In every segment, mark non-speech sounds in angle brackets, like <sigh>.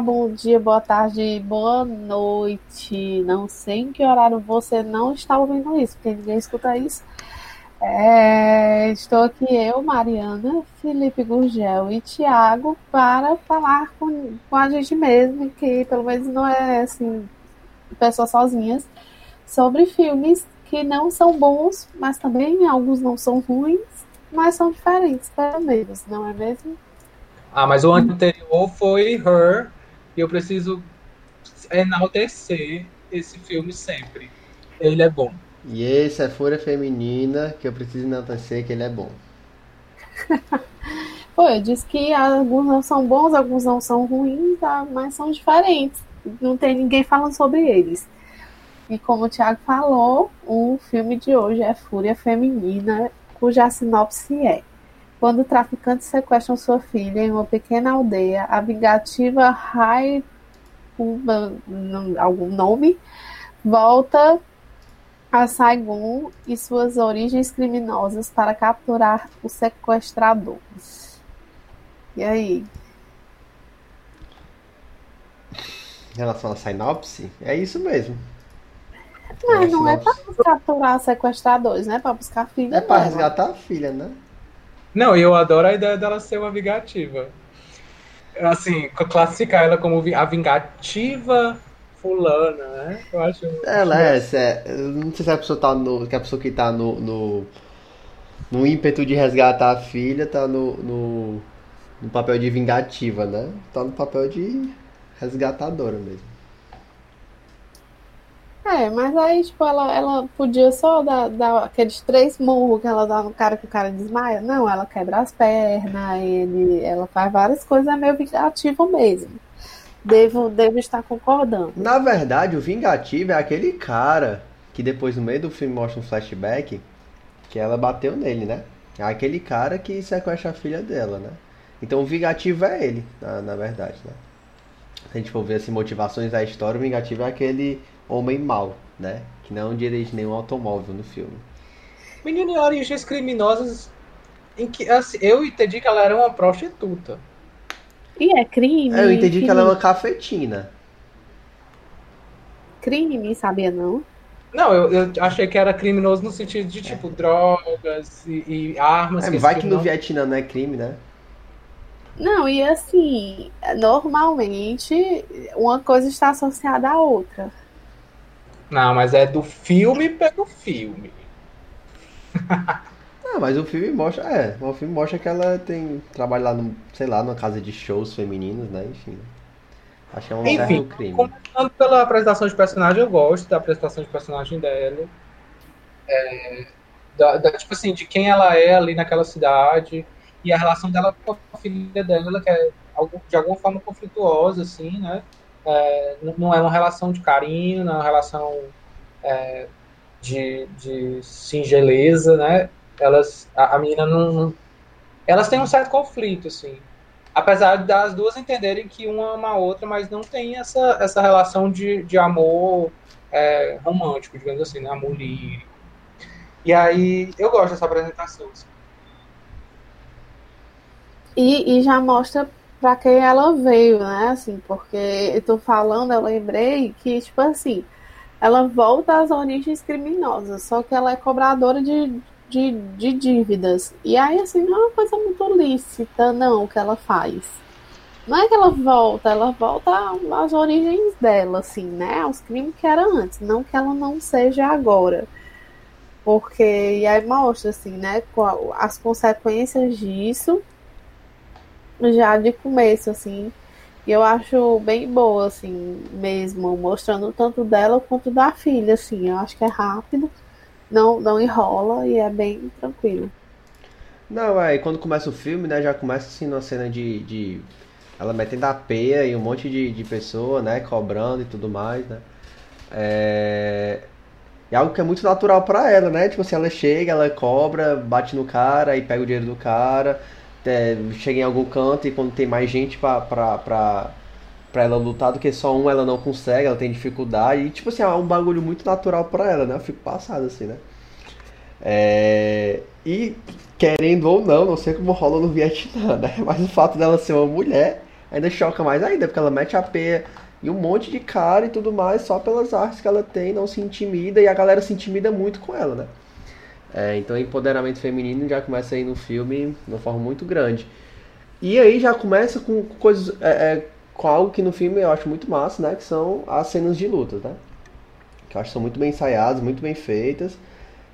bom dia, boa tarde, boa noite. Não sei em que horário você não está ouvindo isso, porque ninguém escuta isso. É, estou aqui eu, Mariana, Felipe Gurgel e Tiago para falar com, com a gente mesmo, que pelo menos não é assim, pessoas sozinhas, sobre filmes que não são bons, mas também alguns não são ruins, mas são diferentes, pelo menos, não é mesmo? Ah, mas o anterior foi Her, e eu preciso enaltecer esse filme sempre. Ele é bom. E esse é Fúria Feminina, que eu preciso enaltecer que ele é bom. <laughs> Pô, eu disse que alguns não são bons, alguns não são ruins, tá? mas são diferentes. Não tem ninguém falando sobre eles. E como o Thiago falou, o filme de hoje é Fúria Feminina, cuja sinopse é quando traficantes sequestram sua filha em uma pequena aldeia, a vingativa Rai, algum nome, volta a Saigon e suas origens criminosas para capturar os sequestradores. E aí? Em relação à sinopse, é isso mesmo. Mas não é para capturar sequestradores, né? Para buscar filha. É para resgatar a filha, né? Não, eu adoro a ideia dela ser uma vingativa. Assim, classificar ela como a vingativa fulana, né? Eu acho. Ela é, é, não sei se a pessoa tá no. Que a pessoa que tá no, no, no ímpeto de resgatar a filha tá no, no, no papel de vingativa, né? Tá no papel de resgatadora mesmo. É, mas aí, tipo, ela, ela podia só dar, dar aqueles três murros que ela dá no cara que o cara desmaia. Não, ela quebra as pernas, ele, ela faz várias coisas, é meio vingativo mesmo. Devo, devo estar concordando. Na verdade, o vingativo é aquele cara que depois no meio do filme mostra um flashback que ela bateu nele, né? É aquele cara que sequestra a filha dela, né? Então o vingativo é ele, na, na verdade, né? Se a gente for ver as motivações da história, o vingativo é aquele homem mau, né? Que não dirige nenhum automóvel no filme. Menino, em origens criminosas, em que assim, eu entendi que ela era uma prostituta. E é crime. É, eu entendi crime. que ela é uma cafetina. Crime, sabia não? Não, eu, eu, achei que era criminoso no sentido de, tipo, é. drogas e, e armas. É, que vai que no não... Vietnã não é crime, né? Não, e assim, normalmente uma coisa está associada à outra. Não, mas é do filme pelo filme. <laughs> Ah, mas o filme mostra, é, o filme mostra que ela tem trabalho lá, no, sei lá, numa casa de shows femininos, né? Enfim. Acho que é um Enfim, crime. Começando pela apresentação de personagem, eu gosto da apresentação de personagem dela. É, da, da, tipo assim, de quem ela é ali naquela cidade e a relação dela com a filha dela, que é de alguma forma conflituosa, assim, né? É, não é uma relação de carinho, não é uma relação é, de, de singeleza, né? elas a, a menina não, não, elas têm um certo conflito assim apesar das duas entenderem que uma ama a outra mas não tem essa, essa relação de, de amor é, romântico digamos assim né? amor lírico e aí eu gosto dessa apresentação assim. e, e já mostra para quem ela veio né assim porque eu tô falando eu lembrei que tipo assim ela volta às origens criminosas, só que ela é cobradora de, de, de dívidas. E aí, assim, não é uma coisa muito lícita, não, que ela faz. Não é que ela volta, ela volta às origens dela, assim, né? Aos crimes que era antes, não que ela não seja agora. Porque, e aí mostra, assim, né, as consequências disso já de começo, assim. E eu acho bem boa, assim, mesmo, mostrando tanto dela quanto da filha, assim. Eu acho que é rápido não, não enrola e é bem tranquilo. Não, é, e quando começa o filme, né, já começa assim numa cena de, de ela metendo a peia e um monte de, de pessoa, né, cobrando e tudo mais, né. É... é algo que é muito natural para ela, né? Tipo assim, ela chega, ela cobra, bate no cara e pega o dinheiro do cara, é, chega em algum canto e quando tem mais gente pra, pra, pra, pra ela lutar do que só um, ela não consegue, ela tem dificuldade. E, tipo assim, é um bagulho muito natural pra ela, né? Eu fico passado assim, né? É... E querendo ou não, não sei como rola no Vietnã, né? <laughs> Mas o fato dela ser uma mulher ainda choca mais ainda, porque ela mete a peia e um monte de cara e tudo mais, só pelas artes que ela tem, não se intimida, e a galera se intimida muito com ela, né? É, então empoderamento feminino já começa aí no filme de uma forma muito grande. E aí já começa com coisas. É, é, com algo que no filme eu acho muito massa, né? Que são as cenas de luta, né? Que eu acho que são muito bem ensaiadas, muito bem feitas.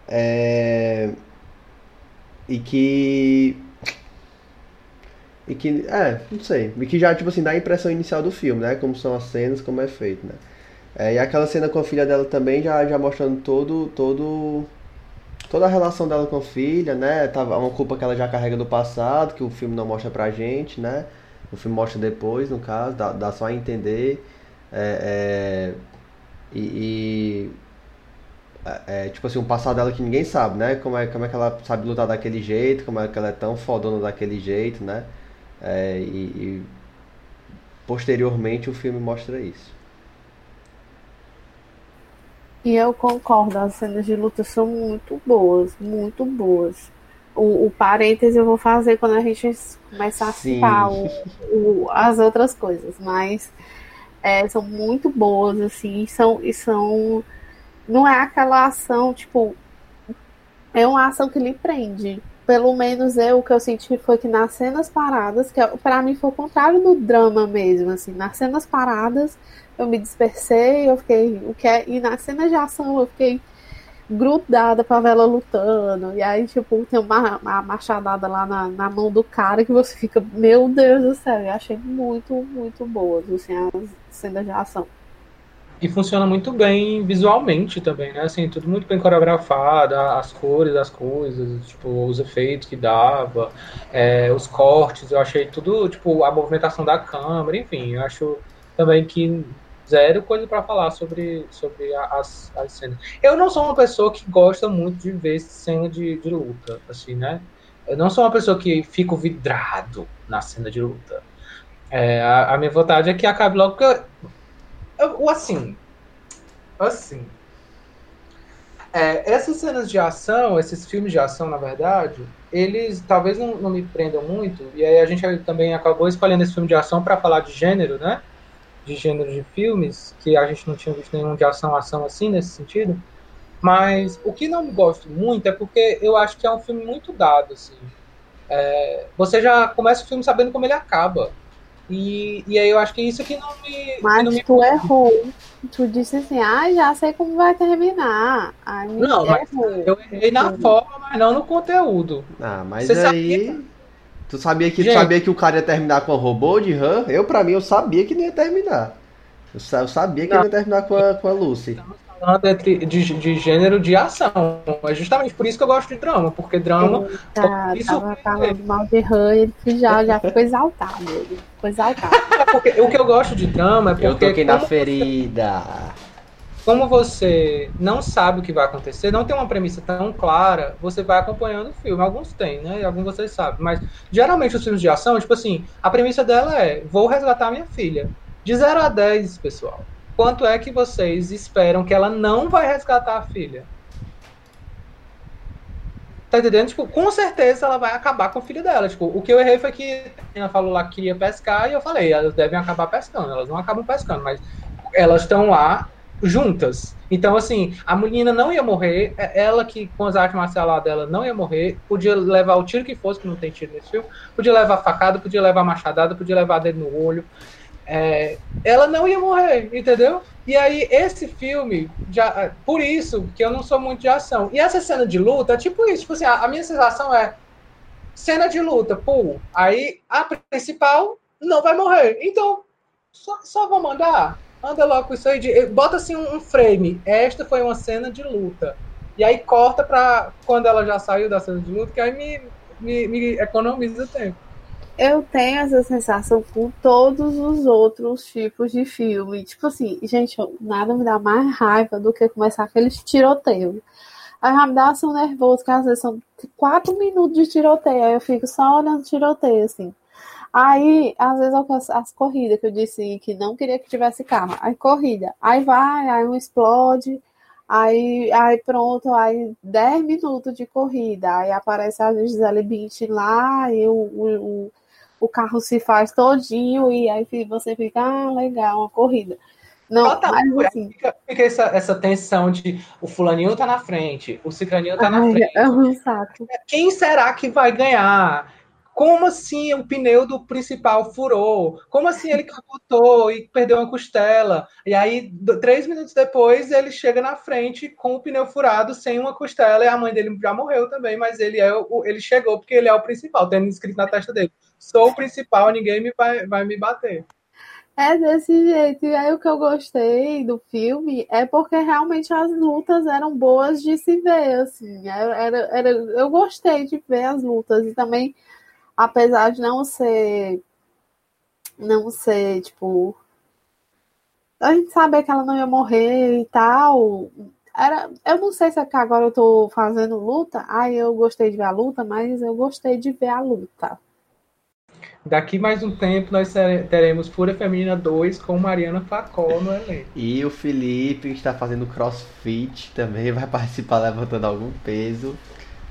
É... E que. E que. É, não sei. E que já, tipo assim, dá a impressão inicial do filme, né? Como são as cenas, como é feito, né? É, e aquela cena com a filha dela também já, já mostrando todo, todo toda a relação dela com a filha, né? Tava uma culpa que ela já carrega do passado, que o filme não mostra pra gente, né? O filme mostra depois, no caso, dá, dá só a entender. É, é, e, e é, é, tipo assim, um passado dela que ninguém sabe, né? Como é, como é que ela sabe lutar daquele jeito, como é que ela é tão fodona daquele jeito, né? É, e, e posteriormente o filme mostra isso. E eu concordo, as cenas de luta são muito boas, muito boas. O, o parêntese eu vou fazer quando a gente começar a citar o, o, as outras coisas, mas é, são muito boas, assim, e são, e são. Não é aquela ação, tipo. É uma ação que lhe prende. Pelo menos eu, o que eu senti foi que nas cenas paradas, que para mim foi o contrário do drama mesmo, assim, nas cenas paradas eu me dispersei, eu fiquei. O que é, e na cena de ação eu fiquei grudada pra ver ela lutando. E aí, tipo, tem uma, uma machadada lá na, na mão do cara que você fica, meu Deus do céu, eu achei muito, muito boas, assim, as cenas de ação. E funciona muito bem visualmente também, né? Assim, tudo muito bem coreografado, as cores das coisas, tipo, os efeitos que dava, é, os cortes, eu achei tudo, tipo, a movimentação da câmera, enfim, eu acho também que zero coisa para falar sobre, sobre as, as cenas. Eu não sou uma pessoa que gosta muito de ver cena de, de luta, assim, né? Eu não sou uma pessoa que fico vidrado na cena de luta. É, a, a, minha vontade é que acabe logo, porque eu, eu, assim, assim, é, essas cenas de ação, esses filmes de ação, na verdade, eles talvez não, não me prendam muito, e aí a gente também acabou escolhendo esse filme de ação para falar de gênero, né? De gênero de filmes, que a gente não tinha visto nenhum de ação-ação assim, nesse sentido. Mas o que não gosto muito é porque eu acho que é um filme muito dado, assim. É, você já começa o filme sabendo como ele acaba. E, e aí eu acho que isso que não me. Mas não me... tu errou. Tu disse assim, ah, já sei como vai terminar. Ai, não, mas eu errei na forma, mas não no conteúdo. Ah, mas Você aí. Sabia? Tu sabia que, tu sabia que o cara ia terminar com o robô de Han? Eu, pra mim, eu sabia que não ia terminar. Eu, sabia que não. ele ia terminar com a, com a Lucy. Estamos falando de, de, de, gênero de ação. É justamente por isso que eu gosto de drama, porque drama. Tá, isso tava falando mal de Han, ele já, já ficou exaltado. Ele ficou exaltado. É porque, o que eu gosto de drama é porque. Eu toquei na ferida. Como você não sabe o que vai acontecer, não tem uma premissa tão clara, você vai acompanhando o filme. Alguns têm, né? Alguns vocês sabem. Mas geralmente os filmes de ação, tipo assim, a premissa dela é: vou resgatar minha filha. De 0 a 10, pessoal. Quanto é que vocês esperam que ela não vai resgatar a filha? Tá entendendo? Tipo, com certeza ela vai acabar com a filha dela. Tipo, o que eu errei foi que ela falou lá que queria pescar e eu falei, elas devem acabar pescando. Elas não acabam pescando, mas elas estão lá juntas. Então, assim, a menina não ia morrer, é ela que, com as artes marciais dela, não ia morrer, podia levar o tiro que fosse, que não tem tiro nesse filme, podia levar facada, podia levar machadada, podia levar dedo no olho. É, ela não ia morrer, entendeu? E aí, esse filme, já, é, por isso que eu não sou muito de ação. E essa cena de luta, é tipo isso, tipo assim, a, a minha sensação é cena de luta, pô, aí a principal não vai morrer. Então, só, só vou mandar anda logo com isso aí. De, bota assim um, frame. Esta foi uma cena de luta. E aí corta pra quando ela já saiu da cena de luta, que aí me, me, me economiza tempo. Eu tenho essa sensação com todos os outros tipos de filme. Tipo assim, gente, nada me dá mais raiva do que começar aqueles tiroteios. Aí já me dá um nervoso, que às vezes são quatro minutos de tiroteio. Aí eu fico só olhando tiroteio, assim. Aí, às vezes, as, as corridas que eu disse que não queria que tivesse carro. Aí, corrida. Aí vai, aí um explode. Aí, aí pronto, aí 10 minutos de corrida. Aí aparece a Gisele Bündchen lá e o, o, o carro se faz todinho e aí você fica, ah, legal, uma corrida. Não, tá, mas assim... Fica, fica, essa, essa tensão de o fulaninho tá na frente, o ciclaninho tá na Ai, frente. É um saco. Quem será que vai ganhar? Como assim o pneu do principal furou? Como assim ele capotou e perdeu uma costela? E aí, três minutos depois, ele chega na frente com o pneu furado, sem uma costela, e a mãe dele já morreu também, mas ele, é o, ele chegou porque ele é o principal, tendo escrito na testa dele. Sou o principal, ninguém me vai, vai me bater. É desse jeito. E aí o que eu gostei do filme é porque realmente as lutas eram boas de se ver, assim. Era, era, era, eu gostei de ver as lutas. E também, apesar de não ser. Não ser, tipo. A gente saber que ela não ia morrer e tal. Era, eu não sei se é que agora eu tô fazendo luta. Ai, eu gostei de ver a luta, mas eu gostei de ver a luta. Daqui mais um tempo nós teremos Fúria Feminina 2 com Mariana Facol no elenco. E o Felipe, que está fazendo crossfit, também <laughs> vai participar levantando algum peso,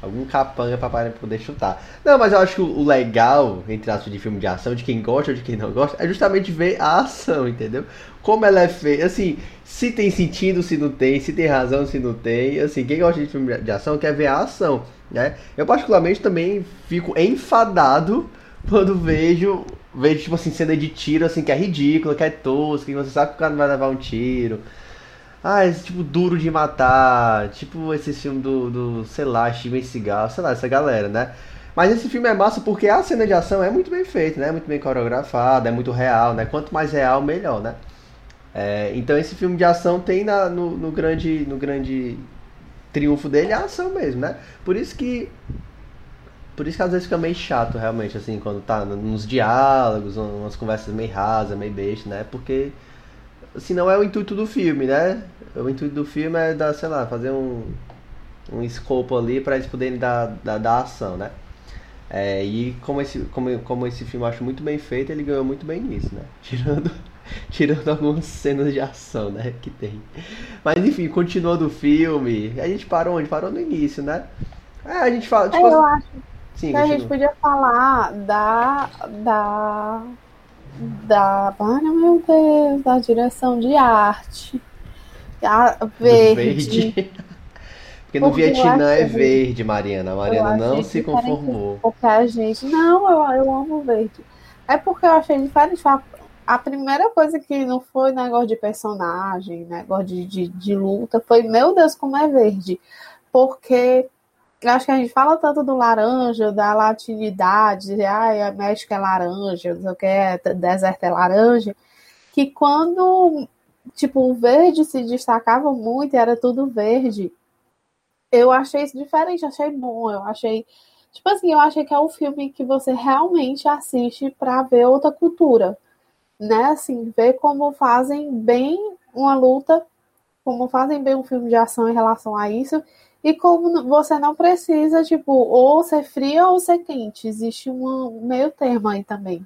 algum capanga para poder chutar. Não, mas eu acho que o legal, entre aspas, de filme de ação, de quem gosta ou de quem não gosta, é justamente ver a ação, entendeu? Como ela é feita, assim, se tem sentido, se não tem, se tem razão, se não tem. Assim, quem gosta de filme de ação quer ver a ação, né? Eu particularmente também fico enfadado quando vejo, vejo, tipo assim, cena de tiro, assim, que é ridícula, que é tosca, que você sabe que o cara não vai levar um tiro. Ah, esse tipo duro de matar, tipo esse filme do, do sei lá, Steven Seagal, sei lá, essa galera, né? Mas esse filme é massa porque a cena de ação é muito bem feita, né? Muito bem coreografada, é muito real, né? Quanto mais real, melhor, né? É, então esse filme de ação tem na, no, no, grande, no grande triunfo dele a ação mesmo, né? Por isso que por isso que às vezes fica meio chato, realmente, assim, quando tá nos diálogos, umas conversas meio rasas, meio besta, né? Porque, assim, não é o intuito do filme, né? O intuito do filme é dar, sei lá, fazer um, um escopo ali para eles poderem dar, dar, dar ação, né? É, e como esse, como, como esse filme eu acho muito bem feito, ele ganhou muito bem nisso, né? <laughs> Tirando, tirando algumas cenas de ação, né? Que tem. Mas enfim, continuando o filme, a gente parou onde? Parou no início, né? É, a gente fala. Tipo, eu acho Sim, a gente podia falar da. da. Da. Ai, meu Deus, da direção de arte. A verde. verde. <laughs> Porque no Porque Vietnã é verde, Mariana. A Mariana não se conformou. Porque a gente. Não, eu, eu amo verde. É porque eu achei diferente. A primeira coisa que não foi negócio de personagem, negócio de, de, de luta, foi, meu Deus, como é verde. Porque acho que a gente fala tanto do laranja, da latinidade, de, ah, a México é laranja, não sei o que, é, deserto é laranja, que quando, tipo, o verde se destacava muito, era tudo verde, eu achei isso diferente, achei bom, eu achei, tipo assim, eu achei que é um filme que você realmente assiste para ver outra cultura, né, assim, ver como fazem bem uma luta, como fazem bem um filme de ação em relação a isso, e como você não precisa, tipo, ou ser frio ou ser quente. Existe um meio termo aí também.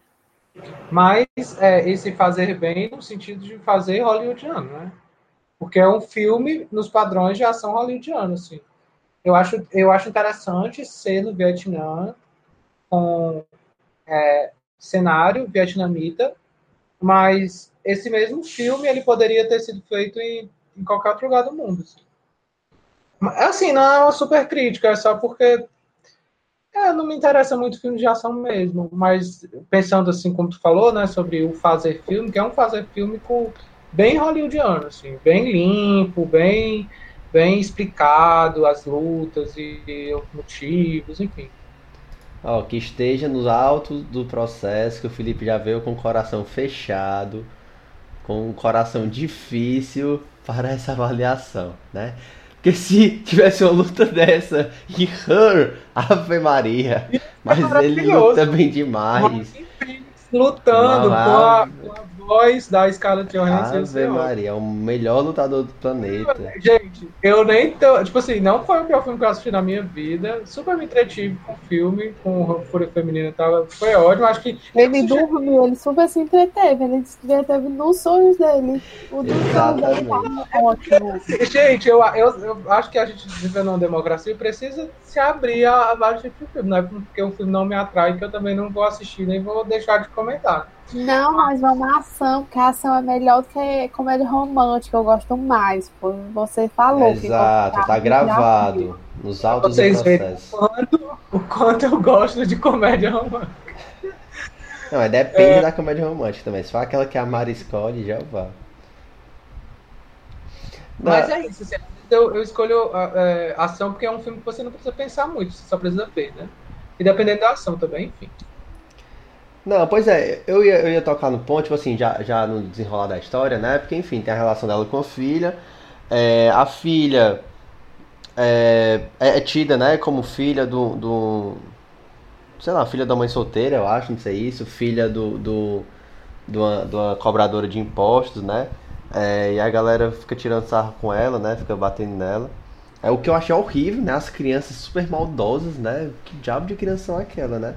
Mas é, esse fazer bem no sentido de fazer hollywoodiano, né? Porque é um filme nos padrões de ação hollywoodiano, assim. Eu acho, eu acho interessante ser no Vietnã com é, cenário vietnamita, mas esse mesmo filme ele poderia ter sido feito em, em qualquer outro lugar do mundo. Assim. Assim, não é uma super crítica, é só porque é, não me interessa muito filme de ação mesmo, mas pensando assim, como tu falou, né, sobre o fazer filme, que é um fazer filme com, bem hollywoodiano, assim, bem limpo, bem, bem explicado, as lutas e, e os motivos, enfim. Ó, que esteja nos altos do processo, que o Felipe já veio com o coração fechado, com um coração difícil para essa avaliação, né? Porque se tivesse uma luta <laughs> dessa e Her, Ave Maria. Mas ele luta bem demais. Lutando com a, com a voz da Scarlett Johansson. Ave Maria, é o melhor lutador do planeta. Gente, eu nem tô. Tipo assim, não foi o pior filme que eu assisti na minha vida. Super me entretive com o filme, com Fúria Feminina tava. Foi ótimo. Acho que. Ele dormiu, ele super se entreteve. Ele se entreteve nos sonhos dele. O dele tá ótimo. Gente, eu, eu, eu acho que a gente vivendo numa democracia precisa se abrir a, a vários tipos de filme. Não é porque um filme não me atrai que eu também não vou assistir, nem vou deixar de comentar. Não, mas vamos à ação, porque a ação é melhor do que comédia romântica, eu gosto mais. Pô. Você falou Exato, que tá gravado. Nos autos Vocês do processo. o quanto, o quanto eu gosto de comédia romântica. Não, mas depende da comédia romântica também. Se for aquela que a Mari escolhe, já vá. Mas é isso. assim, Eu, eu escolho a, é, ação porque é um filme que você não precisa pensar muito, você só precisa ver, né? E dependendo da ação também, enfim. Não, pois é, eu ia, eu ia tocar no ponto, tipo assim, já, já no desenrolar da história, né? Porque, enfim, tem a relação dela com a filha. É, a filha é, é, é tida, né, como filha do, do. Sei lá, filha da mãe solteira, eu acho, não sei isso. Filha do. do de uma, de uma cobradora de impostos, né? É, e a galera fica tirando sarro com ela, né? Fica batendo nela. É o que eu achei horrível, né? As crianças super maldosas, né? Que diabo de criança são aquela, né?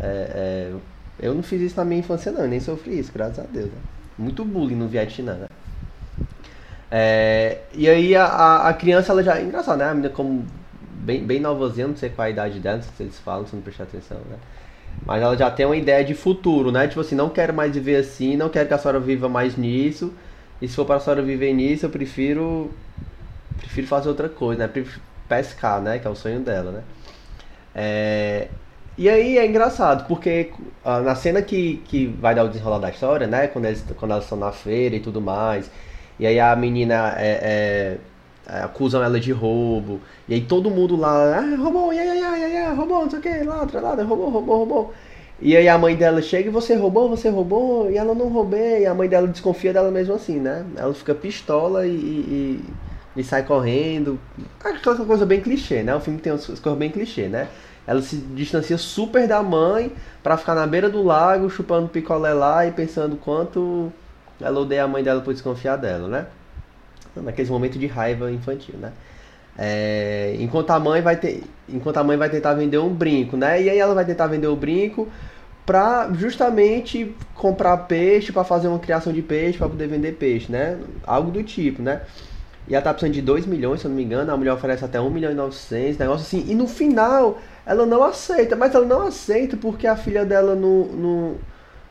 É, é, eu não fiz isso na minha infância, não, eu nem sofri isso, graças a Deus. Né? Muito bullying no Vietnã, né? É, e aí a, a, criança, ela já engraçada, né? A menina como bem, bem novazinha, não sei qual a idade dela, não sei se eles falam, se não prestar atenção, né? Mas ela já tem uma ideia de futuro, né? Tipo assim, não quero mais viver assim, não quero que a senhora viva mais nisso. E se for para a senhora viver nisso, eu prefiro prefiro fazer outra coisa, né? Prefiro pescar, né? Que é o sonho dela, né? É, e aí é engraçado, porque ah, na cena que, que vai dar o desenrolar da história, né? Quando, eles, quando elas estão na feira e tudo mais, e aí a menina é, é, é, acusam ela de roubo, e aí todo mundo lá, ah, roubou, ia, ia, ia, ia, roubou, não sei o que, ladra, ladra, roubou, roubou, roubou. E aí a mãe dela chega e você roubou, você roubou, e ela não roubei, e a mãe dela desconfia dela mesmo assim, né? Ela fica pistola e, e, e sai correndo. Aquela coisa bem clichê, né? O filme tem umas coisas bem clichê, né? Ela se distancia super da mãe pra ficar na beira do lago, chupando picolé lá e pensando quanto ela odeia a mãe dela por desconfiar dela, né? Naqueles momentos de raiva infantil, né? É, enquanto a mãe vai ter, enquanto a mãe vai tentar vender um brinco, né? E aí ela vai tentar vender o brinco para justamente comprar peixe para fazer uma criação de peixe para poder vender peixe, né? Algo do tipo, né? E ela tá precisando de 2 milhões, se eu não me engano, a mulher oferece até 1 milhão e 900, negócio assim. E no final, ela não aceita, mas ela não aceita porque a filha dela não, não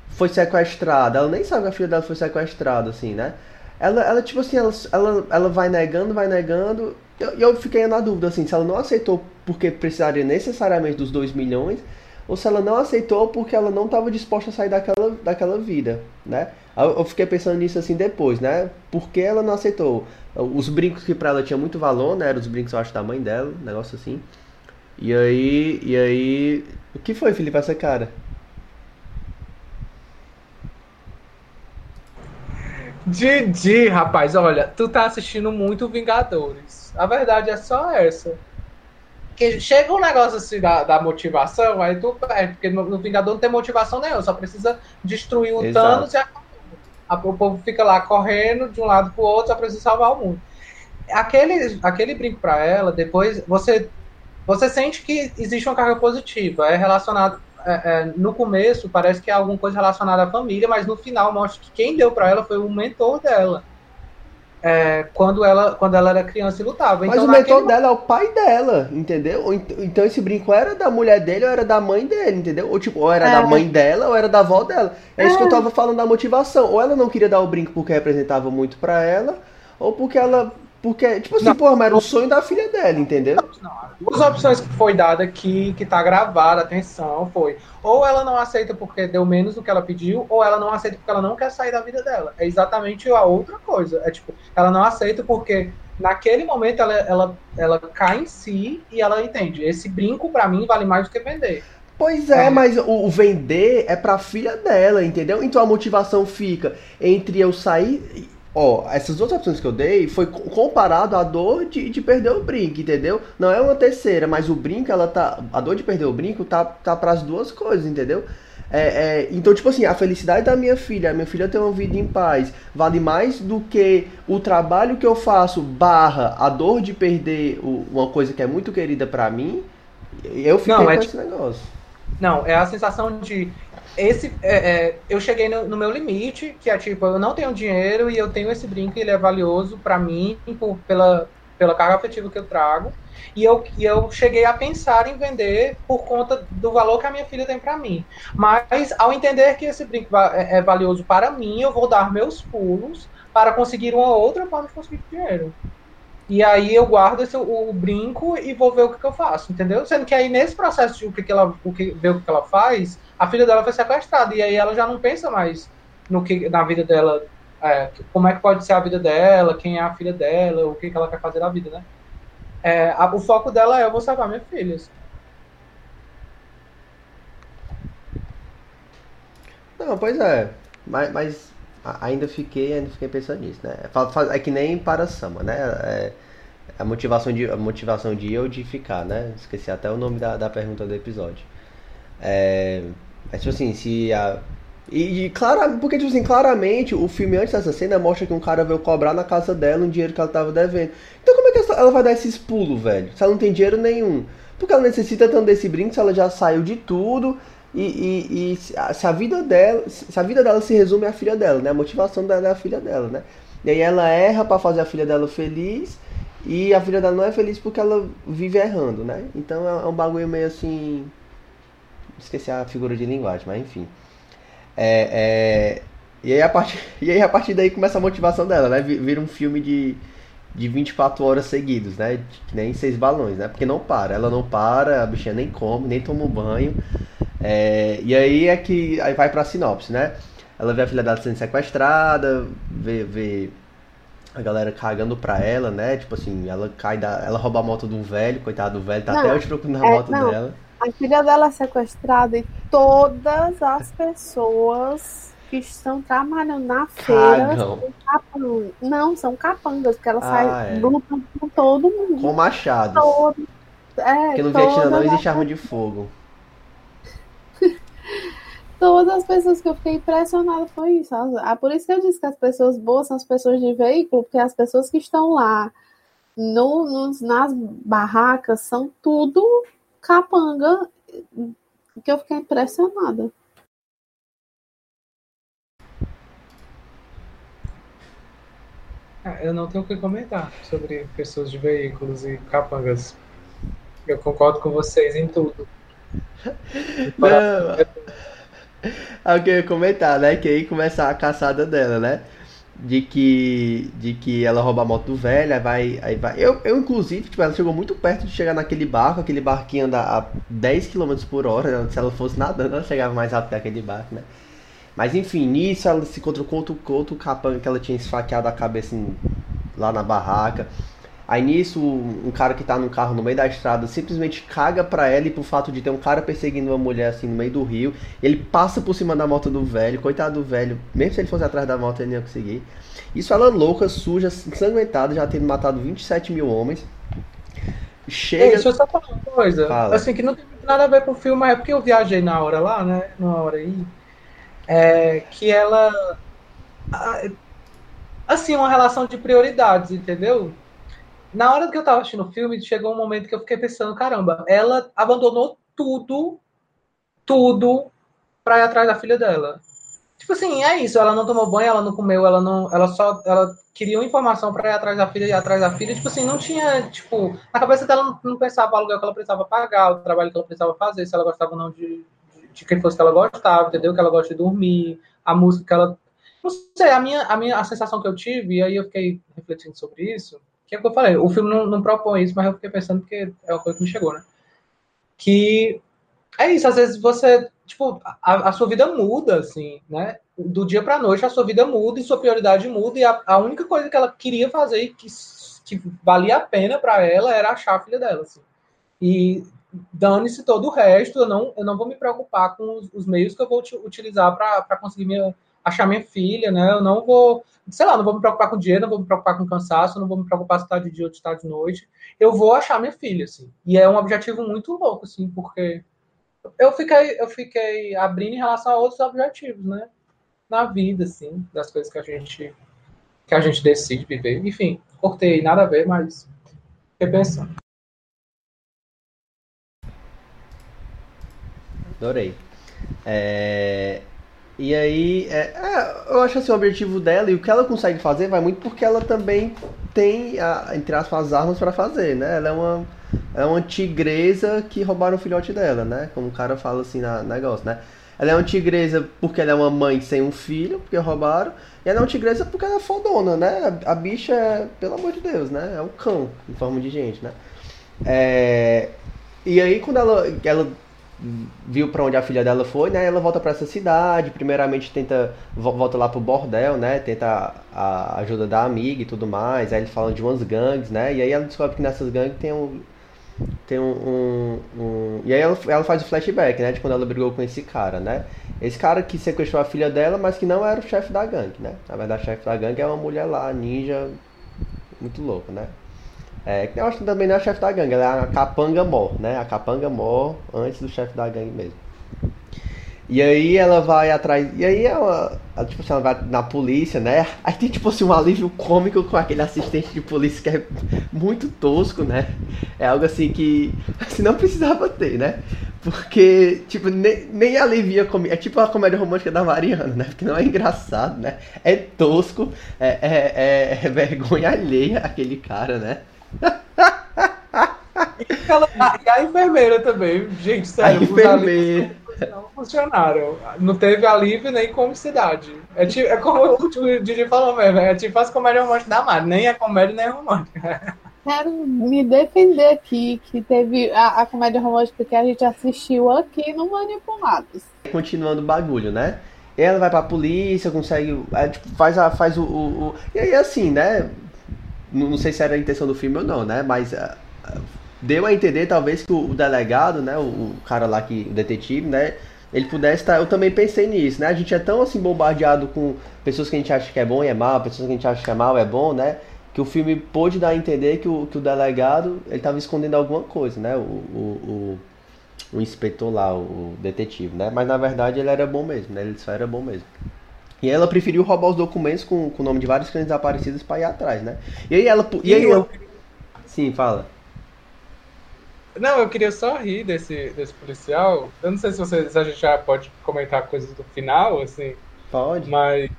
foi sequestrada. Ela nem sabe que a filha dela foi sequestrada, assim, né? Ela, ela tipo assim, ela, ela, ela vai negando, vai negando. E eu, eu fiquei na dúvida, assim, se ela não aceitou porque precisaria necessariamente dos 2 milhões, ou se ela não aceitou porque ela não estava disposta a sair daquela, daquela vida, né? Eu, fiquei pensando nisso assim depois, né? Por que ela não aceitou? Os brincos que pra ela tinha muito valor, né? Eram os brincos, eu acho, da mãe dela, um negócio assim. E aí, e aí... O que foi, Felipe, essa cara? Didi, rapaz, olha, tu tá assistindo muito Vingadores. A verdade é só essa. Que chega um negócio assim da, da motivação, aí tu perde, porque no, no Vingador não tem motivação nenhuma, só precisa destruir o Exato. Thanos e acabou. A- O povo fica lá correndo de um lado pro outro, só precisa salvar o mundo. Aquele, aquele brinco pra ela, depois você, você sente que existe uma carga positiva, é relacionado. é, é, no começo parece que é alguma coisa relacionada à família, mas no final mostra que quem deu pra ela foi o mentor dela. É, quando, ela, quando ela era criança e lutava. Mas então, o mentor naquele dela é o pai dela, entendeu? Então esse brinco era da mulher dele ou era da mãe dele, entendeu? Ou tipo, ou era É. da mãe dela ou era da avó dela. É isso que eu tava falando da motivação. Ou ela não queria dar o brinco porque representava muito pra ela, ou porque ela. Porque, tipo assim, Não. pô, mas era o sonho da filha dela, entendeu? Não, as duas opções que foi dada aqui, que tá gravada, atenção, foi ou ela não aceita porque deu menos do que ela pediu, ou ela não aceita porque ela não quer sair da vida dela. É exatamente a outra coisa. É tipo, ela não aceita porque naquele momento ela, ela, ela cai em si e ela entende. Esse brinco pra mim vale mais do que vender. Pois é, É. mas o, o vender é pra filha dela, entendeu? Então a motivação fica entre eu sair. Ó, essas duas opções que eu dei foi co- comparado à dor de, de perder o brinco, entendeu? Não é uma terceira, mas o brinco, ela tá. A dor de perder o brinco tá, tá pras duas coisas, entendeu? É, é, então, tipo assim, a felicidade da minha filha, a minha filha ter uma vida em paz, vale mais do que o trabalho que eu faço, barra a dor de perder o, uma coisa que é muito querida para mim. Eu fiquei Não, com é esse negócio. Não, é a sensação de. Esse, é, é, eu cheguei no, no meu limite, que é tipo, eu não tenho dinheiro e eu tenho esse brinco e ele é valioso pra mim por, pela, pela carga afetiva que eu trago. E eu, e eu cheguei a pensar em vender por conta do valor que a minha filha tem pra mim. Mas ao entender que esse brinco é, é valioso para mim, eu vou dar meus pulos para conseguir uma outra forma de conseguir dinheiro. E aí eu guardo esse, o, brinco e vou ver o que, que eu faço, entendeu? Sendo que aí nesse processo de o que, que ela o que, ver o que, ela faz, a filha dela foi sequestrada. E aí ela já não pensa mais no que na vida dela, é, como é que pode ser a vida dela, quem é a filha dela, o que, que ela quer fazer na vida, né? É, a- o foco dela é eu vou salvar minha filha. Não, pois é. Mas, mas ainda fiquei, ainda fiquei pensando nisso, né? É que nem para Sama, né? É, a motivação de a motivação de ou de ficar, né? Esqueci até o nome da, da pergunta do episódio. É, é tipo assim, se a e, e clara, porque tipo assim, claramente o filme antes dessa cena mostra que um cara veio cobrar na casa dela um dinheiro que ela tava devendo. Então como é que ela vai dar esses pulos, velho? Se ela não tem dinheiro nenhum. Porque ela necessita tanto desse brinco se ela já saiu de tudo e, e- e se, a, vida dela, se a vida dela se resume à filha dela, né? A motivação dela é a filha dela, né? E aí ela erra pra fazer a filha dela feliz e a filha dela não é feliz porque ela vive errando, né? Então é, é um bagulho meio assim, esqueci a figura de linguagem, mas enfim. É, é, e, aí a partir, <laughs> e aí a partir daí começa a motivação dela, né? Vi- Vira um filme de, de 24 horas seguidos, né? Que nem seis balões, né? Porque não para, ela não para, a bichinha nem come, nem toma um banho. É, e aí é que aí vai pra sinopse, né? Ela vê a filha dela sendo sequestrada, vê, vê a galera cagando pra ela, né? Tipo assim, ela cai da. Ela rouba a moto um velho, coitado do velho, tá Não, até hoje procurando a é, moto dela. A filha dela é sequestrada e todas as pessoas que estão trabalhando na feira são capangas. Não, são capangas, porque ela Ah, sai é. lutando com todo mundo. Com machados. Todo, é, Porque no Vietnã não existe arma de fogo. Todas as pessoas que eu fiquei impressionada foi isso. Ah, por isso que eu disse que as pessoas boas são as pessoas de veículo, porque as pessoas que estão lá no, nos, nas barracas são tudo capanga, que eu fiquei impressionada. Ah, Eu não tenho o que comentar sobre pessoas de veículos e capangas. Eu concordo com vocês em tudo. <laughs> Não. Que eu ia comentar, né? Que aí começa a caçada dela, né? De que, de que ela rouba a moto do velho, aí vai, aí vai. Eu, eu, inclusive, tipo, ela chegou muito perto de chegar naquele barco, aquele barquinho anda a 10 km por hora, né? Se ela fosse nadando, ela chegava mais rápido daquele barco, né? Mas enfim, nisso ela se encontrou com outro, com outro capanga que ela tinha esfaqueado a cabeça em- lá na barraca. Aí nisso, um cara que tá num carro no meio da estrada simplesmente caga pra ela e pro fato de ter um cara perseguindo uma mulher assim no meio do rio. Ele passa por cima da moto do velho, coitado do velho, mesmo se ele fosse atrás da moto ele não ia conseguir. Isso ela louca, suja, ensanguentada, já tendo matado 27 mil homens. Ei, Chega. deixa eu só falar uma coisa. Fala. Assim, que não tem nada a ver com o filme, mas é porque eu viajei na hora lá, né? Numa hora aí. É, que ela. ah, Assim, uma relação de prioridades, entendeu? Na hora que eu tava assistindo o filme, chegou um momento que eu fiquei pensando, caramba, ela abandonou tudo, tudo, pra ir atrás da filha dela. Tipo assim, é isso, ela não tomou banho, ela não comeu, ela não. Ela só. Ela queria uma informação pra ir atrás da filha e atrás da filha. Tipo assim, não tinha, tipo, na cabeça dela não, não pensava o aluguel que ela precisava pagar, o trabalho que ela precisava fazer, se ela gostava ou não de, de, de quem fosse que ela gostava, entendeu? Que ela gosta de dormir, a música que ela. Não sei, a minha, a minha a sensação que eu tive, e aí eu fiquei refletindo sobre isso, que é o que eu falei, o filme não, não propõe isso, mas eu fiquei pensando porque é uma coisa que me chegou, né? Que é isso, às vezes você, tipo, a, a sua vida muda, assim, né? Do dia pra noite a sua vida muda e sua prioridade muda, e a, a única coisa que ela queria fazer e que, que valia a pena pra ela era achar a filha dela, assim. E dane-se todo o resto, eu não, eu não vou me preocupar com os, os meios que eu vou uti- utilizar para conseguir minha, achar minha filha, né? Eu não vou, sei lá, não vou me preocupar com dinheiro, não vou me preocupar com cansaço, não vou me preocupar se está de dia ou se está de noite. Eu vou achar minha filha, assim. E é um objetivo muito louco, assim, porque eu fiquei, eu fiquei abrindo em relação a outros objetivos, né? Na vida, assim, das coisas que a gente que a gente decide viver. Enfim, cortei, nada a ver, mas fiquei pensando. Adorei. É... E aí, é, é, eu acho assim, o objetivo dela e o que ela consegue fazer vai muito porque ela também tem, a, entre aspas, as armas para fazer, né? Ela é uma, é uma tigresa que roubaram o filhote dela, né? Como o cara fala assim na negócio, né? Ela é uma tigresa porque ela é uma mãe sem um filho, porque roubaram. E ela é uma tigresa porque ela é fodona, né? A, a bicha é, pelo amor de Deus, né? É um cão em forma de gente, né? É... E aí quando ela, ela viu para onde a filha dela foi, né? Ela volta para essa cidade, primeiramente tenta volta lá pro bordel, né? Tenta a ajuda da amiga e tudo mais. Aí eles falam de umas gangues, né? E aí ela descobre que nessas gangues tem um tem um, um, um... e aí ela, ela faz o flashback, né? De quando ela brigou com esse cara, né? Esse cara que sequestrou a filha dela, mas que não era o chefe da gangue, né? Na verdade, o chefe da gangue é uma mulher lá, ninja, muito louca, né? É, eu acho que também não é a chefe da gangue, ela é a Capanga Mor, né? A Capanga Mor antes do chefe da gangue mesmo. E aí ela vai atrás. E aí ela, ela, tipo assim, ela vai na polícia, né? Aí tem tipo assim um alívio cômico com aquele assistente de polícia que é muito tosco, né? É algo assim que assim, não precisava ter, né? Porque, tipo, nem, nem alivia É tipo a comédia romântica da Mariana, né? Porque não é engraçado, né? É tosco, é, é, é, é vergonha alheia aquele cara, né? E, a enfermeira também, gente, sério. A enfermeira. Não funcionaram. Não teve alívio nem comicidade. É, tipo, é como o Didi falou mesmo, é tipo as comédias românticas da Mari, nem é comédia nem é romântica. Quero me defender aqui, que teve a, a comédia romântica que a gente assistiu aqui no Manipulados. Continuando o bagulho, né? Ela vai pra polícia, consegue. É, tipo, faz, a, faz o, o, o, E aí, assim, né? Não sei se era a intenção do filme ou não, né? Mas uh, deu a entender talvez que o, delegado, né? O, o, cara lá que o detetive, né? Ele pudesse estar. Eu também pensei nisso, né? A gente é tão assim bombardeado com pessoas que a gente acha que é bom e é mal, pessoas que a gente acha que é mal e é bom, né? Que o filme pôde dar a entender que o, que o delegado ele estava escondendo alguma coisa, né? O, o, o, o inspetor lá, o detetive, né? Mas na verdade ele era bom mesmo, né? Ele só era bom mesmo. E ela preferiu roubar os documentos com, com o nome de vários clientes desaparecidos para ir atrás, né? E aí ela. E aí eu... Sim, fala. Não, eu queria só rir desse, desse policial. Eu não sei se, você, se a gente já pode comentar coisas do final, assim. Pode. Mas.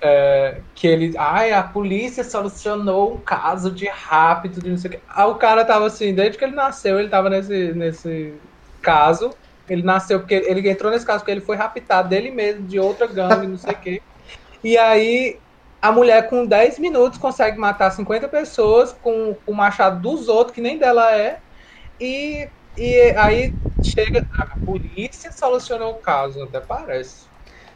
É, que ele. Ai, a polícia solucionou um caso de rápido, de não sei o que. Ah, o cara tava assim, desde que ele nasceu, ele tava nesse, nesse caso. Ele nasceu porque ele entrou nesse caso porque ele foi raptado dele mesmo, de outra gangue, não sei o quê. E aí a mulher com 10 minutos consegue matar 50 pessoas com o machado dos outros, que nem dela é. E, e aí chega. A polícia solucionou o caso, até parece.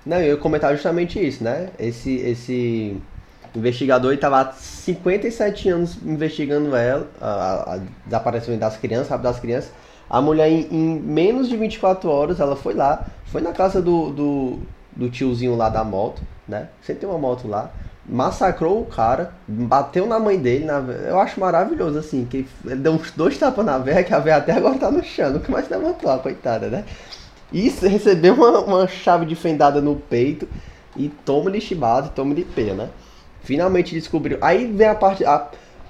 Não, eu ia comentar justamente isso, né? Esse, esse investigador estava há 57 anos investigando ela, a, a desaparecimento das crianças, das crianças. A mulher, em, em, menos de 24 horas, ela foi lá, foi na casa do, do, do tiozinho lá da moto, né? Você tem uma moto lá, massacrou o cara, bateu na mãe dele. Na... Eu acho maravilhoso, assim, que deu uns dois tapas na véia, que a véia até agora tá no chão, nunca mais levantou, a coitada, né? E recebeu uma, uma chave de fendada no peito e toma-lhe chibata, toma-lhe pé, né? Finalmente descobriu. Aí vem a parte. A,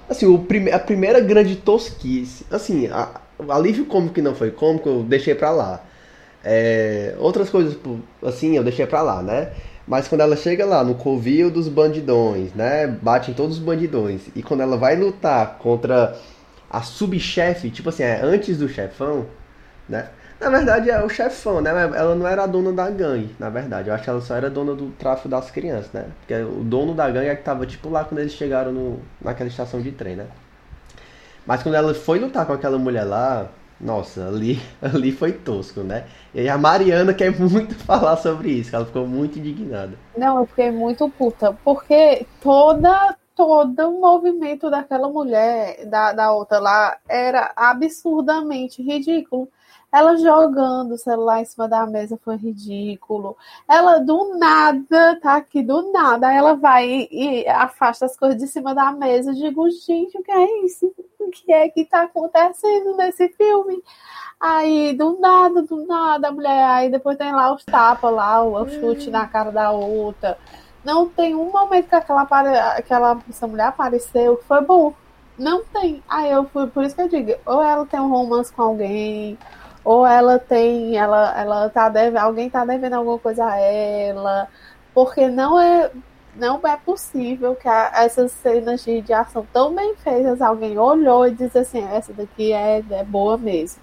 assim, o prime, a primeira grande tosquice. Assim, a, alívio cômico que não foi cômico, eu deixei pra lá. É, outras coisas, assim, eu deixei pra lá, né? Mas quando ela chega lá no covil dos bandidões, né? Bate em todos os bandidões. E quando ela vai lutar contra a subchefe, tipo assim, é antes do chefão, né? Na verdade é o chefão, né? Ela não era a dona da gangue, na verdade. Eu acho que ela só era dona do tráfico das crianças, né? Porque o dono da gangue é que tava tipo lá quando eles chegaram no, naquela estação de trem, né? Mas quando ela foi lutar com aquela mulher lá, nossa, ali, <laughs> ali foi tosco, né? E a Mariana quer muito <laughs> falar sobre isso, ela ficou muito indignada. Não, eu fiquei muito puta, porque toda todo o movimento daquela mulher, da, da outra lá, era absurdamente ridículo. Ela jogando o celular em cima da mesa foi ridículo. Ela do nada, tá aqui do nada, aí ela vai e, e afasta as coisas de cima da mesa. Eu digo, gente, o que é isso? O que é que tá acontecendo nesse filme? Aí, do nada, do nada, a mulher. Aí depois tem lá os tapas lá, o chute na cara da outra. Não tem um momento que aquela, aquela essa mulher apareceu que foi bom. Não tem. Aí eu fui, por isso que eu digo, ou ela tem um romance com alguém, ou ela tem, ela, ela tá devendo, alguém tá devendo alguma coisa a ela, porque não é, não é possível que a, essas cenas de, de ação tão bem feitas, alguém olhou e disse assim, essa daqui é, é boa mesmo.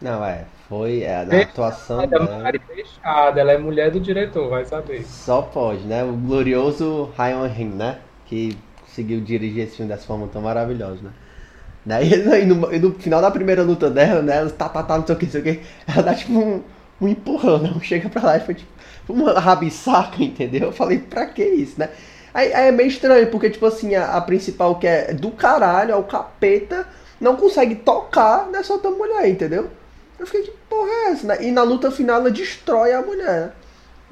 Não, é. Foi é, a atuação é dela. Fechada, ela é mulher do diretor, vai saber. Só pode, né? O glorioso Ryan Ring, né? Que conseguiu dirigir esse filme dessa forma tão maravilhosa, né? Né? <laughs> E, no, e no final da primeira luta dela, né? Ela tá, tá, tá, não sei o que, não sei o que. Ela dá tipo um, um empurrão, né? <laughs> Chega pra lá e foi tipo uma rabisaca, entendeu? Eu falei, pra que isso, né? Aí, aí, é meio estranho, porque, tipo assim, a, a, principal que é do caralho, é o capeta, não consegue tocar nessa outra mulher, entendeu? Eu fiquei, que porra é essa? Né? E na luta final ela destrói a mulher.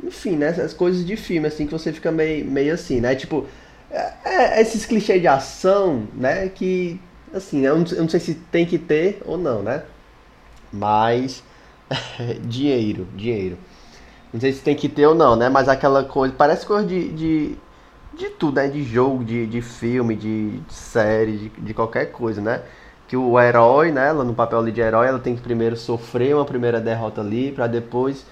Enfim, né? Essas coisas de filme, assim, que você fica meio, meio assim, né? Tipo, é, é esses clichês de ação, né? Que, assim, eu não, eu não sei se tem que ter ou não, né? Mas, <laughs> dinheiro, dinheiro. Não sei se tem que ter ou não, né? Mas aquela coisa, parece coisa de, de, de tudo, né? De jogo, de, de filme, de, de série, de, de qualquer coisa, né? que o herói, né, ela no papel ali de herói, ela tem que primeiro sofrer uma primeira derrota ali para depois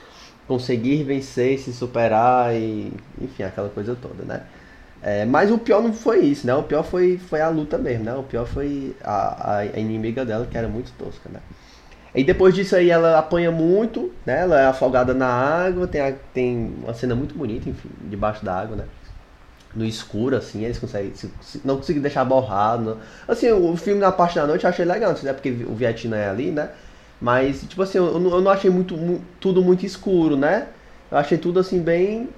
conseguir vencer, se superar e enfim, aquela coisa toda, né? É, mas o pior não foi isso, né? O pior foi, foi a luta mesmo, né? O pior foi a, a, inimiga dela, que era muito tosca, né? E depois disso aí ela apanha muito, né? Ela é afogada na água, tem, a, tem uma cena muito bonita, enfim, debaixo da água, né? no escuro, assim, eles conseguem. Se, se, não conseguem deixar borrado. Assim, o filme na parte da noite eu achei legal, né? Porque o Vietnã é ali, né? Mas, tipo assim, eu, eu não achei muito, mu, tudo muito escuro, né? Eu achei tudo assim bem.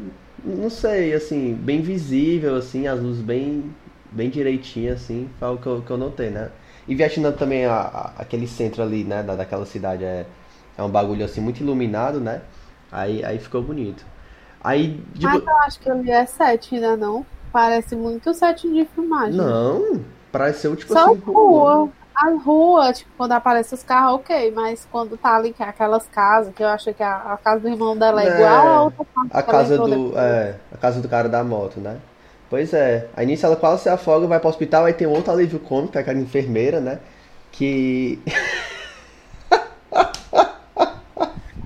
Não sei, assim, bem visível, assim, as luzes bem, bem direitinho, assim, foi o que eu, que eu notei, né? E Vietnã também, a, a, aquele centro ali, né, da, daquela cidade é, é um bagulho assim muito iluminado, né? Aí, aí ficou bonito. Aí, tipo... Mas eu acho que ali é set, ainda não. Parece muito set de filmagem. Não, pareceu tipo Só assim. rua. A rua, tipo, quando aparece os carros, ok, mas quando tá ali, que é aquelas casas, que eu acho que a, a casa do irmão dela é, é igual a outra casa. A casa do. É, a casa do cara da moto, né? Pois é. Aí nisso ela quase se afoga, vai pro hospital, aí tem outro alívio cômico, que é aquela enfermeira, né? Que. <laughs>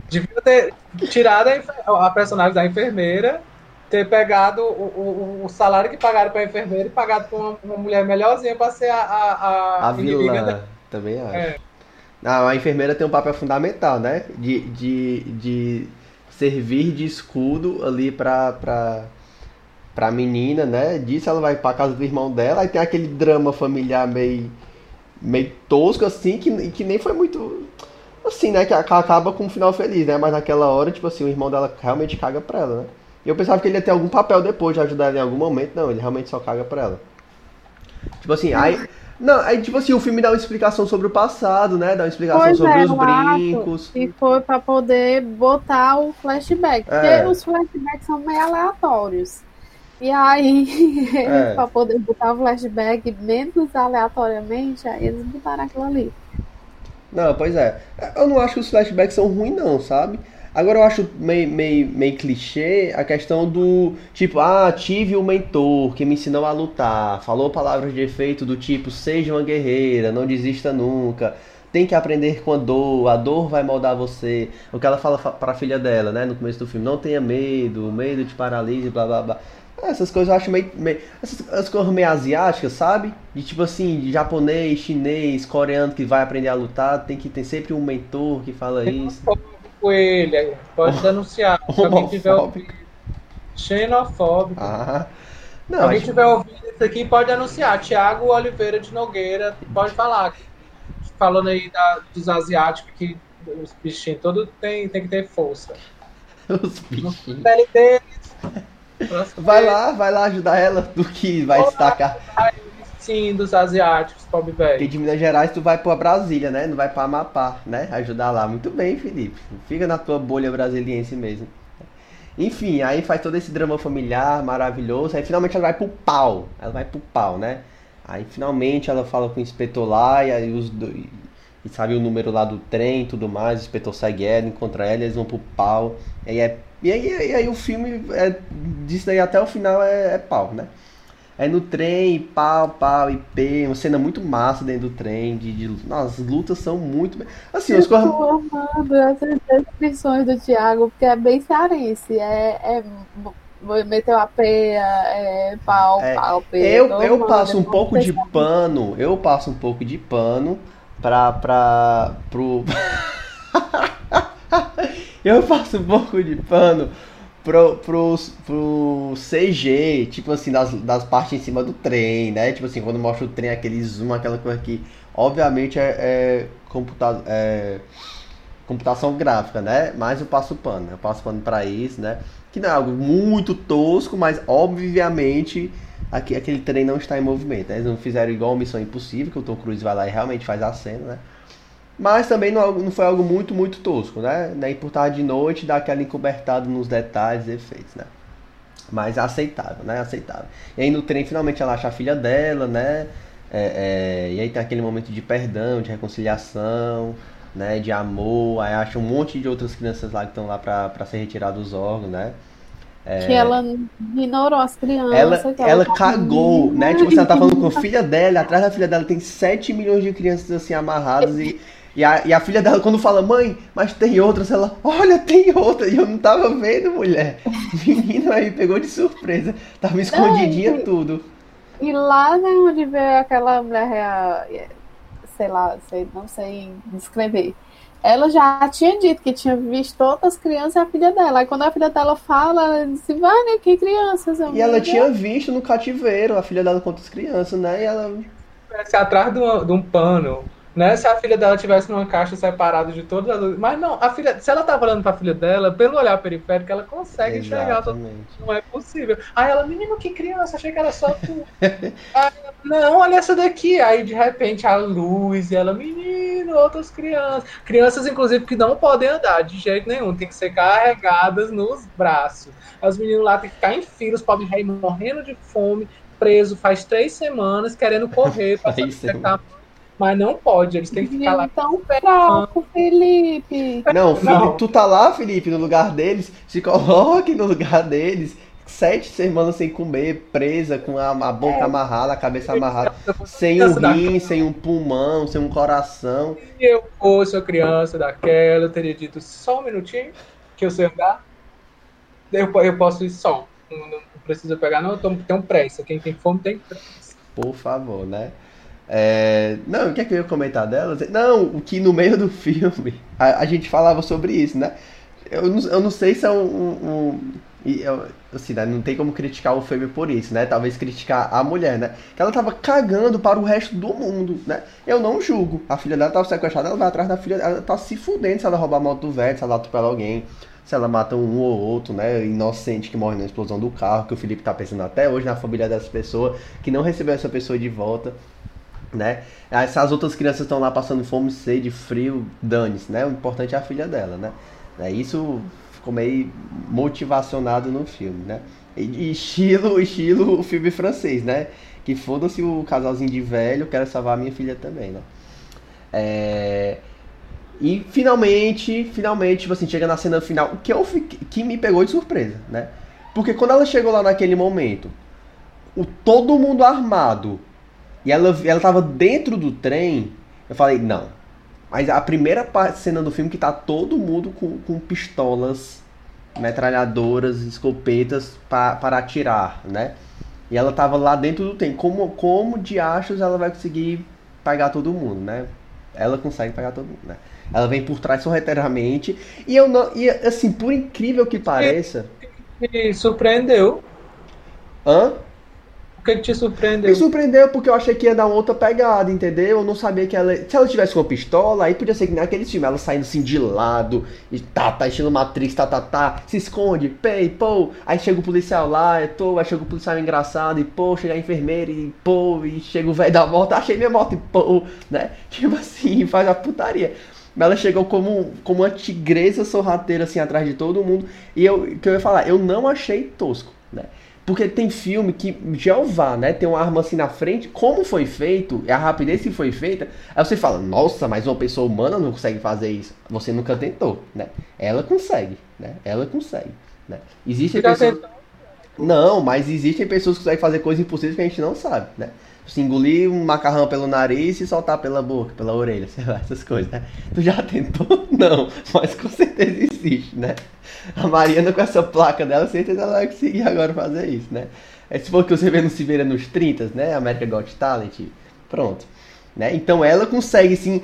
Devia ter tirado a, a, personagem da enfermeira, ter pegado o, o, o salário que pagaram para a enfermeira e pagado para uma, uma, mulher melhorzinha para ser a, a, a, a vilã. Também acho. É. Não, a enfermeira tem um papel fundamental, né? De, de, de servir de escudo ali para pra, pra menina, né? Disso ela vai pra casa do irmão dela, aí tem aquele drama familiar meio, meio tosco, assim, que, que nem foi muito assim, né, que acaba com um final feliz, né? Mas naquela hora, tipo assim, o irmão dela realmente caga pra ela, né? E eu pensava que ele ia ter algum papel depois de ajudar ela em algum momento. Não, ele realmente só caga pra ela. Tipo assim, aí. Não, aí tipo assim, o filme dá uma explicação sobre o passado, né? Dá uma explicação pois sobre é, os brincos. E foi pra poder botar o flashback. É. Porque os flashbacks são meio aleatórios. E aí, <laughs> é. pra poder botar o flashback menos aleatoriamente, aí eles botaram aquilo ali. Não, pois é. Eu não acho que os flashbacks são ruins, não, sabe? Agora eu acho meio, meio, meio clichê a questão do tipo, ah, tive um mentor que me ensinou a lutar, falou palavras de efeito do tipo, seja uma guerreira, não desista nunca, tem que aprender com a dor, a dor vai moldar você. O que ela fala para a filha dela, né, no começo do filme, não tenha medo, o medo te paralisa, blá blá blá. Essas coisas eu acho meio. meio essas, essas coisas meio asiáticas, sabe? De tipo assim, de japonês, chinês, coreano que vai aprender a lutar, tem que ter sempre um mentor que fala isso. Com ele, pode denunciar. Se alguém tiver ouvido. Xenofóbico. Ah. Não, Se alguém tiver ouvido isso aqui, pode denunciar. Tiago Oliveira de Nogueira, pode falar. Falando aí da, dos asiáticos que os bichinhos todos tem, tem que ter força. <laughs> Os bichinhos. Vai lá, vai lá ajudar ela do que vai destacar. Sim, dos asiáticos, pobre Porque velho. de Minas Gerais tu vai pra Brasília, né? Não vai pra Amapá, né? Ajudar lá. Muito bem, Felipe. Fica na tua bolha brasiliense mesmo. Enfim, aí faz todo esse drama familiar maravilhoso. Aí finalmente ela vai pro pau. Ela vai pro pau, né? Aí finalmente ela fala com o inspetor lá e aí os dois. E sabe o número lá do trem e tudo mais. O inspetor segue ela, encontra ela, eles vão pro pau. E aí, é, e aí, e aí o filme, é, disso daí até o final é, é pau, né? É no trem, pau, pau e pê, uma cena muito massa dentro do trem, de, de nossa, as lutas são muito bem. Assim, Eu coisas. tô amando essas descrições do Thiago, porque é bem cearense. É, é meteu a peia, é pau, É, pau, peia. Eu, eu passo um pouco de pano, eu passo um pouco de pano pra, pra, pro... <laughs> eu passo um pouco de pano pro, pro, pro CG, tipo assim, das, das partes em cima do trem, né? Tipo assim, quando mostra o trem, aquele zoom, aquela coisa que, obviamente, é, é, computa, é computação gráfica, né? Mas eu passo pano, eu passo pano pra isso, né? Que não é algo muito tosco, mas obviamente aqui, aquele trem não está em movimento. né? Eles não fizeram igual Missão Impossível, que o Tom Cruise vai lá e realmente faz a cena, né? Mas também não, é não foi algo muito, muito tosco, né? Daí por tarde de noite dá aquela encobertada nos detalhes e efeitos, né? Mas é aceitável, né? Aceitável. E aí no trem finalmente ela acha a filha dela, né? É, é, e aí tem aquele momento de perdão, de reconciliação, né? De amor. Aí acha um monte de outras crianças lá que estão lá pra, pra ser retirados dos órgãos, né? Que ela ignorou as crianças. Ela, que ela tá- cagou, né? Tipo, você tá falando com a filha dela, e atrás da filha dela tem 7 milhões de crianças assim amarradas e, e, a, e a filha dela, quando fala, mãe, mas tem outras, ela, olha, tem outra, e eu não tava vendo, mulher. <laughs> Menino aí pegou de surpresa, tava escondidinha e- tudo. E lá né, onde veio aquela mulher, sei lá, sei, não sei descrever. Ela já tinha dito que tinha visto outras crianças e a filha dela. Aí quando a filha dela fala, ela disse, Vânia, que crianças? E ela "Meu tinha visto no cativeiro a filha dela com outras crianças, né? E ela. Tivesse atrás de um pano, né? Se a filha dela tivesse numa caixa separada de todas as. Mas não, a filha, se ela tá falando pra filha dela, pelo olhar periférico, ela consegue enxergar. Não é possível. Aí ela, menino, que criança, achei que era só tu. <laughs> Aí não, olha essa daqui. Aí de repente a luz, e ela, menino, outras crianças. Crianças, inclusive, que não podem andar de jeito nenhum, tem que ser carregadas nos braços. Os meninos lá têm que ficar em fila, os pobres aí morrendo de fome, preso faz três semanas, querendo correr pra <laughs> saber a. Mas não pode, eles têm que ficar lá. Então, fraco, Felipe. Não, Felipe, Não. tu tá lá, Felipe, no lugar deles, se coloque no lugar deles. Sete semanas sem comer, presa, com a, a boca amarrada, a cabeça amarrada, sem um rim, sem um pulmão, sem um coração. Se eu fosse uma criança daquela, eu teria dito só um minutinho, que eu sei andar. Eu, eu posso ir só. Não, não precisa pegar, não, eu tô, tenho pressa. Quem tem fome tem pressa. Por favor, né? É, Não, o que é que eu ia comentar dela? Não, o que no meio do filme a, a gente falava sobre isso, né? Eu não, eu não sei se é um. um- um- eu- assim, né? Não tem como criticar o filme por isso, né? Talvez criticar a mulher, né? Que ela tava cagando para o resto do mundo, né? Eu não julgo. A filha dela tava sequestrada, ela vai atrás da filha ela tá se fudendo se ela roubar a moto do velho, se ela atropela alguém. Se ela mata um ou outro, né? Inocente que morre na explosão do carro, que o Felipe tá pensando até hoje na família dessa pessoa, que não recebeu essa pessoa de volta né? Aí, Se as outras crianças estão lá passando fome, sede, frio, dane-se, né? O importante é a filha dela, né? É, Isso ficou meio motivacionado no filme, né? E estilo, <laughs> estilo filme francês, né? Que foda-se o casalzinho de velho, quero salvar a minha filha também, né? É... E finalmente, finalmente, tipo assim, chega na cena final, que que me pegou de surpresa, né? Porque quando ela chegou lá naquele momento, o todo mundo armado, e ela, ela tava dentro do trem, eu falei, não. Mas a primeira parte, cena do filme que tá todo mundo com, com pistolas, metralhadoras, escopetas pa, para atirar, né? E ela tava lá dentro do trem. Como, como de achos ela vai conseguir pegar todo mundo, né? Ela consegue pegar todo mundo, né? Ela vem por trás sorrateiramente. E eu não. E assim, por incrível que pareça. E surpreendeu. Hã? Que, te surpreendeu? Me surpreendeu porque eu achei que ia dar outra pegada, entendeu? Eu não sabia que ela. Se ela tivesse com uma pistola, aí podia ser que naquele filme ela saindo assim de lado, e tá, tá, estilo Matrix, tá, tá, tá, se esconde, pei, pô. Aí chega o policial lá, eu tô, aí chega o policial engraçado, e pô, chega a enfermeira, e pô, e chega o velho da moto, <laughs> achei minha moto, e pô, né? Tipo assim, <laughs> faz a putaria. Ela chegou como, como uma tigresa sorrateira, assim, atrás de todo mundo. E eu, que eu ia falar, eu não achei tosco, né? Porque tem filme que Jeová, né? Tem uma arma assim na frente. Como foi feito, a rapidez que foi feita. Aí você fala, nossa, mas uma pessoa humana não consegue fazer isso. Você nunca tentou, né? Ela consegue, né? Ela consegue, né? Existem pessoas... Não, mas existem pessoas que conseguem fazer coisas impossíveis que a gente não sabe, né? Se engolir um macarrão pelo nariz e soltar pela boca, pela orelha, <laughs> sei lá, essas coisas, né? Tu já tentou? <laughs> Não, mas com certeza existe, né? A Mariana com essa placa dela, certeza ela vai conseguir agora fazer isso, né? É for que você vê no Se Vira nos 30, né? America Got Talent, pronto. Né? Então ela consegue, sim,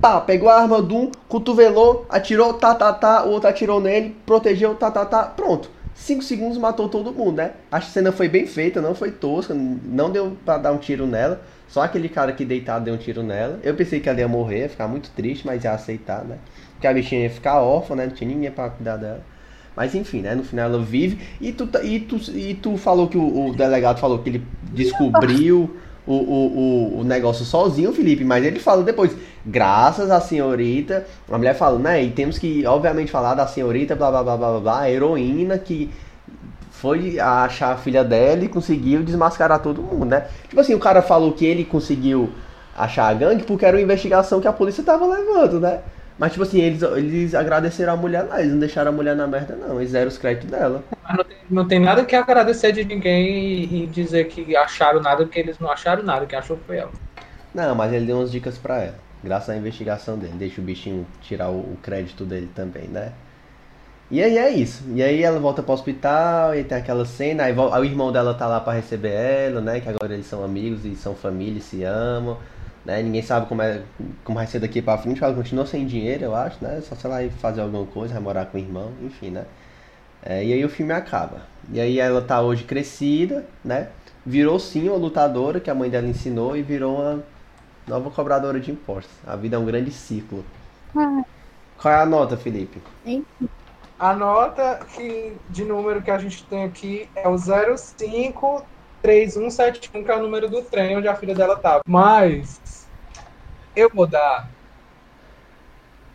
pá, pegou a arma de um, cotovelou, atirou, tá, tá, tá, o outro atirou nele, protegeu, tá, tá, tá, pronto. 5 segundos matou todo mundo, né? A cena foi bem feita, não foi tosca, não deu para dar um tiro nela. Só aquele cara que deitado deu um tiro nela. Eu pensei que ela ia morrer, ia ficar muito triste, mas ia aceitar, né? Que a bichinha ia ficar órfã, né? Não tinha ninguém pra cuidar dela. Mas enfim, né? No final ela vive. E tu, e tu, e tu falou que o, o delegado falou que ele descobriu o, o, o, negócio sozinho, Felipe, mas ele fala depois, graças à senhorita, a mulher fala, né? E temos que, obviamente, falar da senhorita, blá blá blá blá blá, a heroína que foi achar a filha dela e conseguiu desmascarar todo mundo, né? Tipo assim, o cara falou que ele conseguiu achar a gangue porque era uma investigação que a polícia tava levando, né? Mas, tipo assim, eles, eles agradeceram a mulher lá, eles não deixaram a mulher na merda, não. Eles deram os créditos dela. Mas não tem, não tem nada que agradecer de ninguém e, e, dizer que acharam nada, porque eles não acharam nada, que achou foi ela. Não, mas ele deu umas dicas pra ela. Graças à investigação dele. Deixa o bichinho tirar o, o crédito dele também, né? E aí é isso. E aí ela volta pro hospital e tem aquela cena. Aí, aí o irmão dela tá lá para receber ela, né? Que agora eles são amigos e são família e se amam. Né? Ninguém sabe como, é, como vai ser daqui pra frente, ela continua sem dinheiro, eu acho, né? Só se ela ir fazer alguma coisa, vai morar com o irmão, enfim, né? É, e aí o filme acaba. E aí ela tá hoje crescida, né? Virou sim uma lutadora que a mãe dela ensinou e virou uma nova cobradora de impostos. A vida é um grande ciclo. Ah. Qual é a nota, Felipe? A nota que, de número que a gente tem aqui é o 053171, que é o número do trem onde a filha dela tava. Mas eu vou dar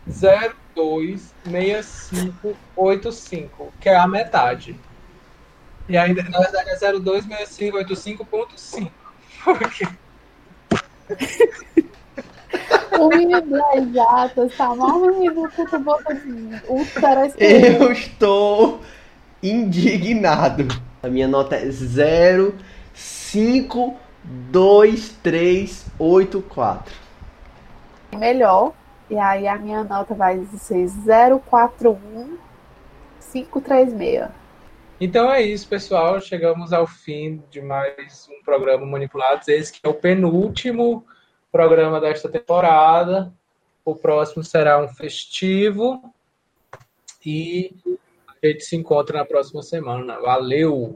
026585, que é a metade. E ainda, na verdade, é 026585.5. Porque. <laughs> O menino das exatas tá mal menino com tu boca ultra Eu estou indignado. A minha nota é 052384 melhor. E aí a minha nota vai ser 041536. Então é isso, pessoal. Chegamos ao fim de mais um programa Manipulados. Esse que é o penúltimo programa desta temporada. O próximo será um festivo. E a gente se encontra na próxima semana. Valeu!